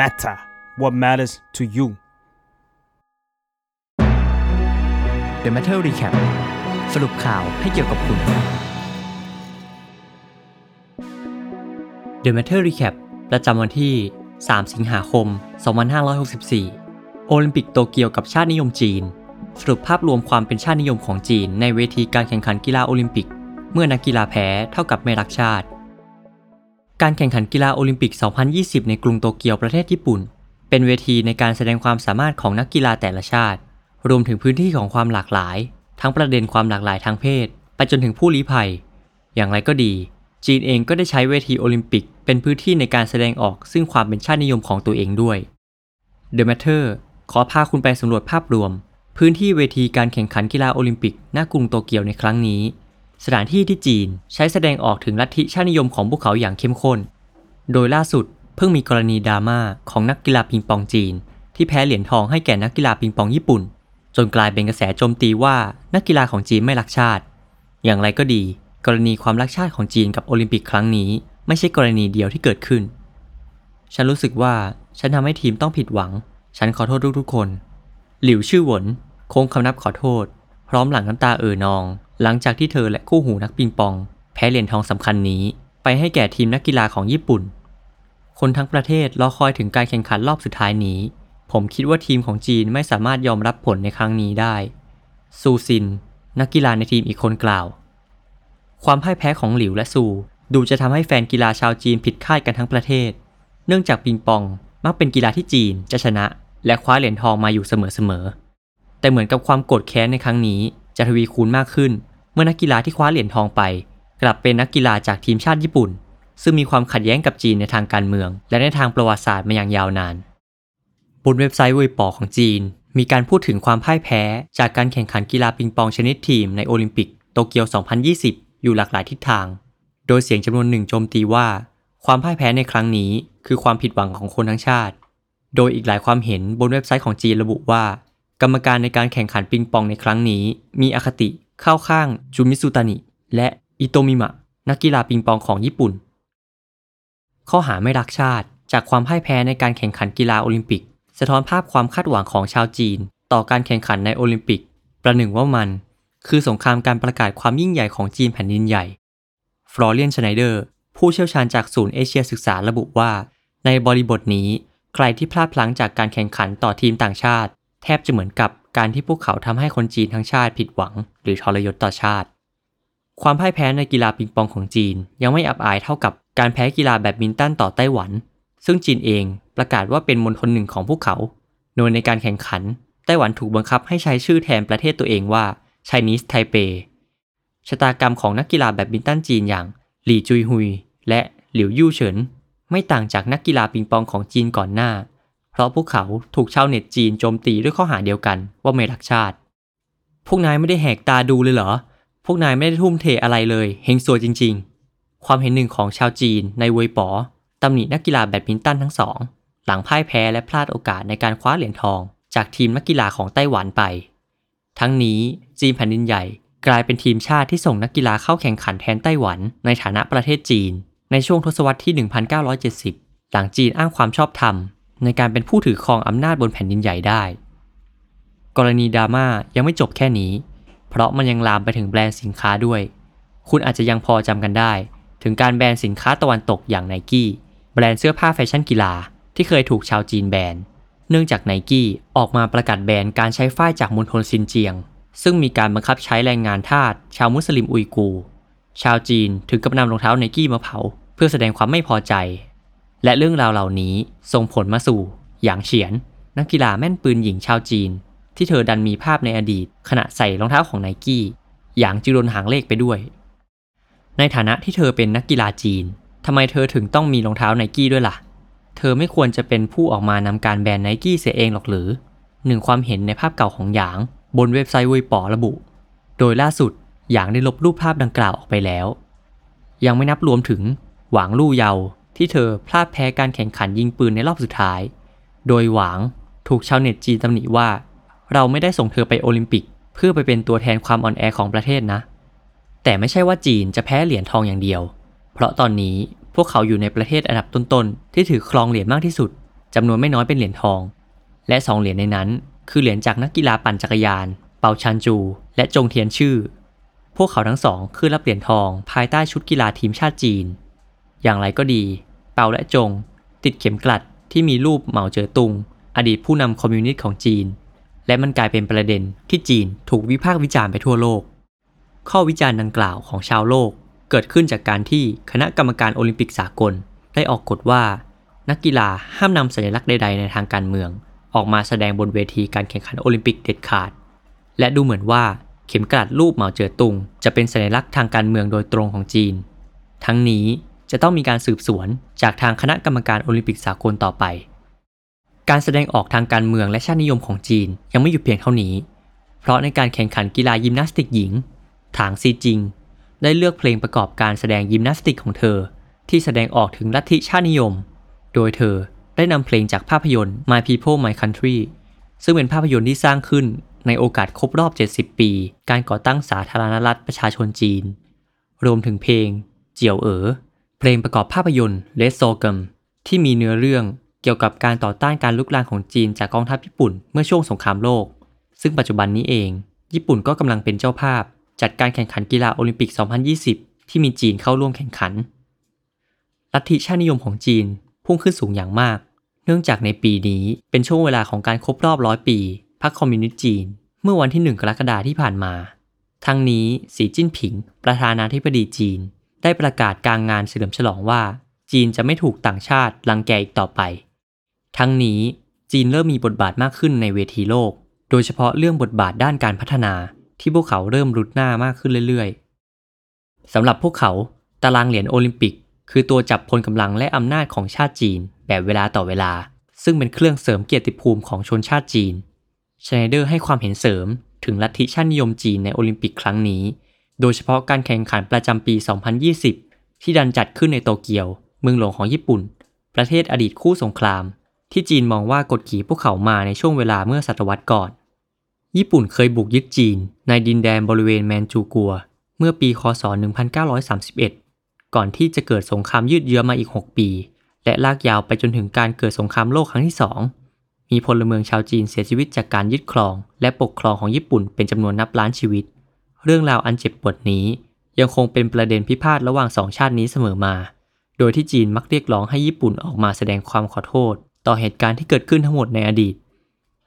matter what matters to you The Matter Recap สรุปข่าวให้เกี่ยวกับคุณ The Matter Recap ประจำวันที่ 3 สิงหาคม 2564 โอลิมปิกโตเกียวกับชาตินิยมจีน สรุปภาพรวมความเป็นชาตินิยมของจีน ในเวทีการแข่งขันกีฬาโอลิมปิก เมื่อนักกีฬาแพ้เท่ากับไม่รักชาติ การแข่งขันกีฬาโอลิมปิก 2020 ในกรุงโตเกียวประเทศญี่ปุ่น เป็นเวทีในการแสดงความสามารถของนักกีฬาแต่ละชาติ รวมถึงพื้นที่ของความหลากหลาย ทั้งประเด็นความหลากหลายทางเพศ ไปจนถึงผู้ลี้ภัย อย่างไรก็ดี จีนเองก็ได้ใช้เวทีโอลิมปิก เป็นพื้นที่ในการแสดงออกซึ่งความเป็นชาตินิยมของตัวเองด้วย The Matter ขอพาคุณไปสำรวจภาพรวม พื้นที่เวทีการแข่งขันกีฬาโอลิมปิกณกรุงโตเกียวในครั้งนี้ สถานที่ที่จีนใช้แสดงออกถึงลัทธิชาตินิยมของพวกเขาอย่างเข้มข้น โดยล่าสุดเพิ่งมีกรณีดราม่าของนักกีฬาปิงปองจีน ที่แพ้เหรียญทองให้แก่นักกีฬาปิงปองญี่ปุ่น จนกลายเป็นกระแสโจมตีว่านักกีฬาของจีนไม่รักชาติ อย่างไรก็ดี กรณีความรักชาติของจีนกับโอลิมปิกครั้งนี้ ไม่ใช่กรณีเดียวที่เกิดขึ้น ฉันรู้สึกว่าฉันทำให้ทีมต้องผิดหวัง ฉันขอโทษทุกๆคน หลิวชื่อหวนโค้งคำนับขอโทษ พร้อมหลังน้ำตาเอ่อนอง หลังจากที่เธอและคู่หูนักปิงปอง แพ้เหรียญทองสำคัญนี้ ไปให้แก่ทีมนักกีฬาของญี่ปุ่น คนทั้งประเทศรอคอยถึงการแข่งขันรอบสุดท้ายนี้ ผมคิดว่าทีมของจีนไม่สามารถยอมรับผลในครั้งนี้ได้ ซูซิน นักกีฬาในทีมอีกคนกล่าว ความพ่ายแพ้ของหลิวและซู ดูจะทำให้แฟนกีฬาชาวจีนผิดคาดกันทั้งประเทศ เนื่องจากปิงปองมักเป็นกีฬาที่จีนจะชนะ และคว้าเหรียญทองมาอยู่เสมอๆแต่เหมือนกับความโกรธแค้นในครั้งนี้ จะทวีคูณมากขึ้น เมื่อนักกีฬาที่คว้าเหรียญทองไป กลับเป็นนักกีฬาจากทีมชาติญี่ปุ่น ซึ่งมีความขัดแย้งกับจีนในทางการเมือง และในทางประวัติศาสตร์มาอย่างยาวนาน บนเว็บไซต์เวยปอของจีน มีการพูดถึงความพ่ายแพ้ จากการแข่งขันกีฬาปิงปองชนิดทีมในโอลิมปิกโตเกียว 2020 อยู่หลากหลายทิศทาง โดยเสียงจำนวนหนึ่งโจมตีว่า ความพ่ายแพ้ในครั้งนี้ คือความผิดหวังของคนทั้งชาติ โดยอีกหลายความเห็นบนเว็บไซต์ของจีนระบุว่า กรรมการในการแข่งขันปิงปองในครั้งนี้ มีอคติเข้าข้างจุน มิซูทานิ และอิโตมิมะ นักกีฬาปิงปองของญี่ปุ่น ข้อหาไม่รักชาติจากความพ่ายแพ้ในการแข่งขันกีฬาโอลิมปิก สะท้อนภาพความคาดหวังของชาวจีน ต่อการแข่งขันในโอลิมปิก ประหนึ่งว่ามัน คือสงครามการประกาศความยิ่งใหญ่ของจีนแผ่นดินใหญ่ ฟลอเรียนชไนเดอร์ ผู้เชี่ยวชาญจากศูนย์เอเชียศึกษาระบุว่า ในบริบทนี้ ใครที่พลาดพลั้งจากการแข่งขันต่อทีมต่างชาติ แทบจะเหมือนกับการที่พวกเขาทำให้คนจีนทั้งชาติผิดหวัง หรือทรยศต่อชาติ ความพ่ายแพ้ในกีฬาปิงปองของจีน ยังไม่อับอายเท่ากับการแพ้กีฬาแบดมินตันต่อไต้หวัน ซึ่งจีนเองประกาศว่าเป็นมณฑลหนึ่งของพวกเขา โดยในการแข่งขัน ไต้หวันถูกบังคับให้ใช้ชื่อแทนประเทศตัวเองว่า Chinese Taipei ชะตากรรมของนักกีฬาแบดมินตันจีนอย่างหลี่จุยฮุย และหลิวยู่เฉิน ไม่ต่างจากนักกีฬาปิงปองของจีนก่อนหน้า เพราะพวกเขาถูกชาวเน็ตจีนโจมตีด้วยข้อหาเดียวกันว่าไม่รักชาติ พวกนายไม่ได้แหกตาดูเลยเหรอ พวกนายไม่ได้ทุ่มเทอะไรเลยเฮงซวยจริง ๆ ความเห็นหนึ่งของชาวจีนในเวยป๋อตำหนินักกีฬาแบดมินตันทั้งสอง หลังพ่ายแพ้และพลาดโอกาสในการคว้าเหรียญทอง จากทีมนักกีฬาของไต้หวันไป ทั้งนี้จีนแผ่นดินใหญ่กลายเป็นทีมชาติที่ส่งนักกีฬาเข้าแข่งขันแทนไต้หวันในฐานะประเทศจีน ในช่วงทศวรรษที่ 1970 หลังจีนอ้างความชอบธรรม ในการเป็นผู้ถือครองอำนาจบนแผ่นดินใหญ่ได้ กรณีดราม่ายังไม่จบแค่นี้ เพราะมันยังลามไปถึงแบรนด์สินค้าด้วย คุณอาจจะยังพอจำกันได้ ถึงการแบนสินค้าตะวันตกอย่างไนกี้แบรนด์เสื้อผ้าแฟชั่นกีฬาที่เคยถูกชาวจีนแบน เนื่องจากไนกี้ออกมาประกาศแบนการใช้ฝ้ายจากมณฑลซินเจียง ซึ่งมีการบังคับใช้แรงงานทาสชาวมุสลิมอุยกู ชาวจีนถึงกับนำรองเท้าไนกี้มาเผา เพื่อแสดงความไม่พอใจ และเรื่องราวเหล่านี้ส่งผลมาสู่หยางเฉียน นักกีฬาแม่นปืนหญิงชาวจีน ที่เธอดันมีภาพในอดีต ขณะใส่รองเท้าของไนกี้หยางจึงโดนหางเลขไปด้วย ในฐานะที่เธอเป็นนักกีฬาจีนทำไมเธอถึงต้องมีรองเท้าไนกี้ด้วยล่ะ เธอไม่ควรจะเป็นผู้ออกมานำการแบนไนกี้เสียเองหรอกหรือหนึ่งความเห็นในภาพเก่าของหยาง บนเว็บไซต์เวยป๋อระบุ โดยล่าสุดหยางได้ลบรูปภาพดังกล่าวออกไปแล้ว ยังไม่นับรวมถึงหวางลู่เยา ที่เธอพลาดแพ้การแข่งขันยิงปืนในรอบสุดท้าย โดยหวางถูกชาวเน็ตจีนตำหนิว่า เราไม่ได้ส่งเธอไปโอลิมปิก เพื่อไปเป็นตัวแทนความอ่อนแอของประเทศนะ แต่ไม่ใช่ว่าจีนจะแพ้เหรียญทองอย่างเดียว เพราะตอนนี้พวกเขาอยู่ในประเทศอันดับต้นๆที่ถือครองเหรียญมากที่สุดจำนวนไม่น้อยเป็นเหรียญทอง และสองเหรียญในนั้น คือเหรียญจากนักกีฬาปั่นจักรยาน เปาชันจู และจงเทียนชื่อ พวกเขาทั้งสองคือรับเหรียญทองภายใต้ชุดกีฬาทีมชาติจีน อย่างไรก็ดี เปาและจง ติดเข็มกลัดที่มีรูปเหมาเจ๋อตุง อดีตผู้นำคอมมิวนิสต์ของจีน และมันกลายเป็นประเด็นที่จีนถูกวิพากษ์วิจารณ์ไปทั่วโลก ข้อวิจารณ์ดังกล่าวของชาวโลก เกิดขึ้นจากการที่คณะกรรมการโอลิมปิกสากล ได้ออกกฎว่า นักกีฬาห้ามนำสัญลักษณ์ใดๆในทางการเมือง ออกมาแสดงบนเวทีการแข่งขันโอลิมปิกเด็ดขาด และดูเหมือนว่าเข็มกลัดรูปเหมาเจ๋อตุง จะเป็นสัญลักษณ์ทางการเมืองโดยตรงของจีน ทั้งนี้ จะต้องมีการสืบสวนจากทางคณะกรรมการโอลิมปิกสากลต่อไป การแสดงออกทางการเมืองและชาตินิยมของจีนยังไม่หยุดเพียงเท่านี้ เพราะในการแข่งขันกีฬายิมนาสติกหญิง ถางซีจิง ได้เลือกเพลงประกอบการแสดงยิมนาสติกของเธอ ที่แสดงออกถึงลัทธิชาตินิยม โดยเธอได้นำเพลงจากภาพยนตร์ My People My Country ซึ่งเป็นภาพยนตร์ที่สร้างขึ้นในโอกาสครบรอบ 70 ปี การก่อตั้งสาธารณรัฐประชาชนจีน รวมถึงเพลง เจียวเอ๋อ งประกอบภาพยนตร์เลสโซกัมที่มีเนื้อเรื่องเกี่ยวกับการต่อต้านการลุกลามของจีนจากกองทัพญี่ปุ่นเมื่อช่วงสงครามโลก ซึ่งปัจจุบันนี้เอง ญี่ปุ่นก็กำลังเป็นเจ้าภาพ จัดการแข่งขันกีฬาโอลิมปิก 2020 ที่มีจีนเข้าร่วมแข่งขัน ลัทธิชาตินิยมของจีนพุ่งขึ้นสูงอย่างมาก เนื่องจากในปีนี้เป็นช่วงเวลาของการครบรอบร้อยปีพรรคคอมมิวนิสต์จีน เมื่อวันที่ 1 กรกฎาคมที่ผ่านมา ทั้งนี้สีจิ้นผิง ประธานาธิบดีจีน ได้ประกาศกลางงานเฉลิมฉลองว่า จีนจะไม่ถูกต่างชาติรังแกอีกต่อไป ทั้งนี้จีนเริ่มมีบทบาทมากขึ้นในเวทีโลก โดยเฉพาะเรื่องบทบาทด้านการพัฒนาที่พวกเขาเริ่มรุดหน้ามากขึ้นเรื่อยๆสำหรับพวกเขาตารางเหรียญโอลิมปิก คือตัวจับพลกำลังและอำนาจของชาติจีน แบบเวลาต่อเวลา ซึ่งเป็นเครื่องเสริมเกียรติภูมิของชนชาติจีนชไนเดอร์ให้ความเห็นเสริมถึงลัทธิชาตินิยมจีนในโอลิมปิกครั้งนี้ โดยเฉพาะการแข่งขันประจำปี 2020 ที่ดันจัดขึ้นในโตเกียว เมืองหลวงของญี่ปุ่น ประเทศอดีตคู่สงคราม ที่จีนมองว่ากดขี่พวกเขามาในช่วงเวลาเมื่อศตวรรษก่อน ญี่ปุ่นเคยบุกยึดจีน ในดินแดนบริเวณแมนจูกัว เมื่อปีคศ 1931 ก่อนที่จะเกิดสงครามยืดเยื้อมาอีก 6 ปี และลากยาวไปจนถึงการเกิดสงครามโลกครั้งที่ 2 มีพลเมืองชาวจีนเสียชีวิตจากการยึดครอง และปกครองของญี่ปุ่นเป็นจำนวนนับล้านชีวิต เรื่องราวอันเจ็บปวดนี้ ยังคงเป็นประเด็นพิพาทระหว่างสองชาตินี้เสมอมา โดยที่จีนมักเรียกร้องให้ญี่ปุ่นออกมาแสดงความขอโทษ ต่อเหตุการณ์ที่เกิดขึ้นทั้งหมดในอดีต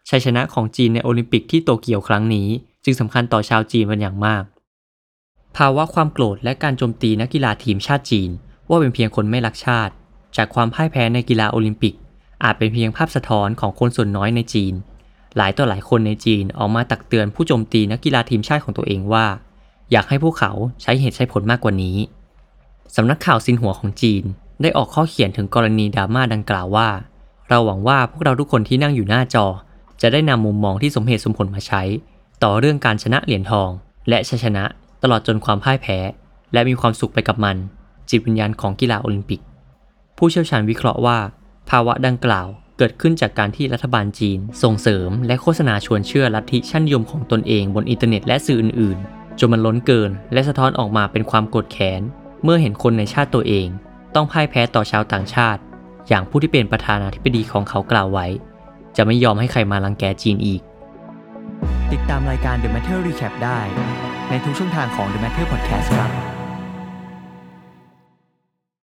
ชัยชนะของจีนในโอลิมปิกที่โตเกียวครั้งนี้ จึงสำคัญต่อชาวจีนเป็นอย่างมาก ภาวะความโกรธและการโจมตีนักกีฬาทีมชาติจีน ว่าเป็นเพียงคนไม่รักชาติ จากความพ่ายแพ้ในกีฬาโอลิมปิก อาจเป็นเพียงภาพสะท้อนของคนส่วนน้อยในจีน หลายต่อหลายคนในจีนออกมาตักเตือนผู้โจมตีนักกีฬาทีมชาติของตัวเองว่า อยากให้พวกเขาใช้เหตุใช้ผลมากกว่านี้ สำนักข่าวซินหัวของจีน ได้ออกข้อเขียนถึงกรณีดราม่าดังกล่าวว่า เราหวังว่าพวกเราทุกคนที่นั่งอยู่หน้าจอ จะได้นำมุมมองที่สมเหตุสมผลมาใช้ ต่อเรื่องการชนะเหรียญทอง และชัยชนะตลอดจนความพ่ายแพ้ และมีความสุขไปกับมัน จิตวิญญาณของกีฬาโอลิมปิก ผู้เชี่ยวชาญวิเคราะห์ว่า ภาวะดังกล่าว เกิดขึ้นจากการที่รัฐบาลจีน ส่งเสริม และโฆษณาชวนเชื่อลัทธิชั้นยมของตนเองบนอินเทอร์เน็ตและสื่ออื่นๆ จนมันล้นเกิน และสะท้อนออกมาเป็นความโกรธแค้น เมื่อเห็นคนในชาติตัวเอง ต้องพ่ายแพ้ต่อชาวต่างชาติ อย่างผู้ที่เป็นประธานาธิบดีของเขากล่าวไว้ จะไม่ยอมให้ใครมาลังแกจีนอีก ติดตามรายการ The Matter Recap ได้ ในทุกช่องทางของ The Matter Podcast ครับ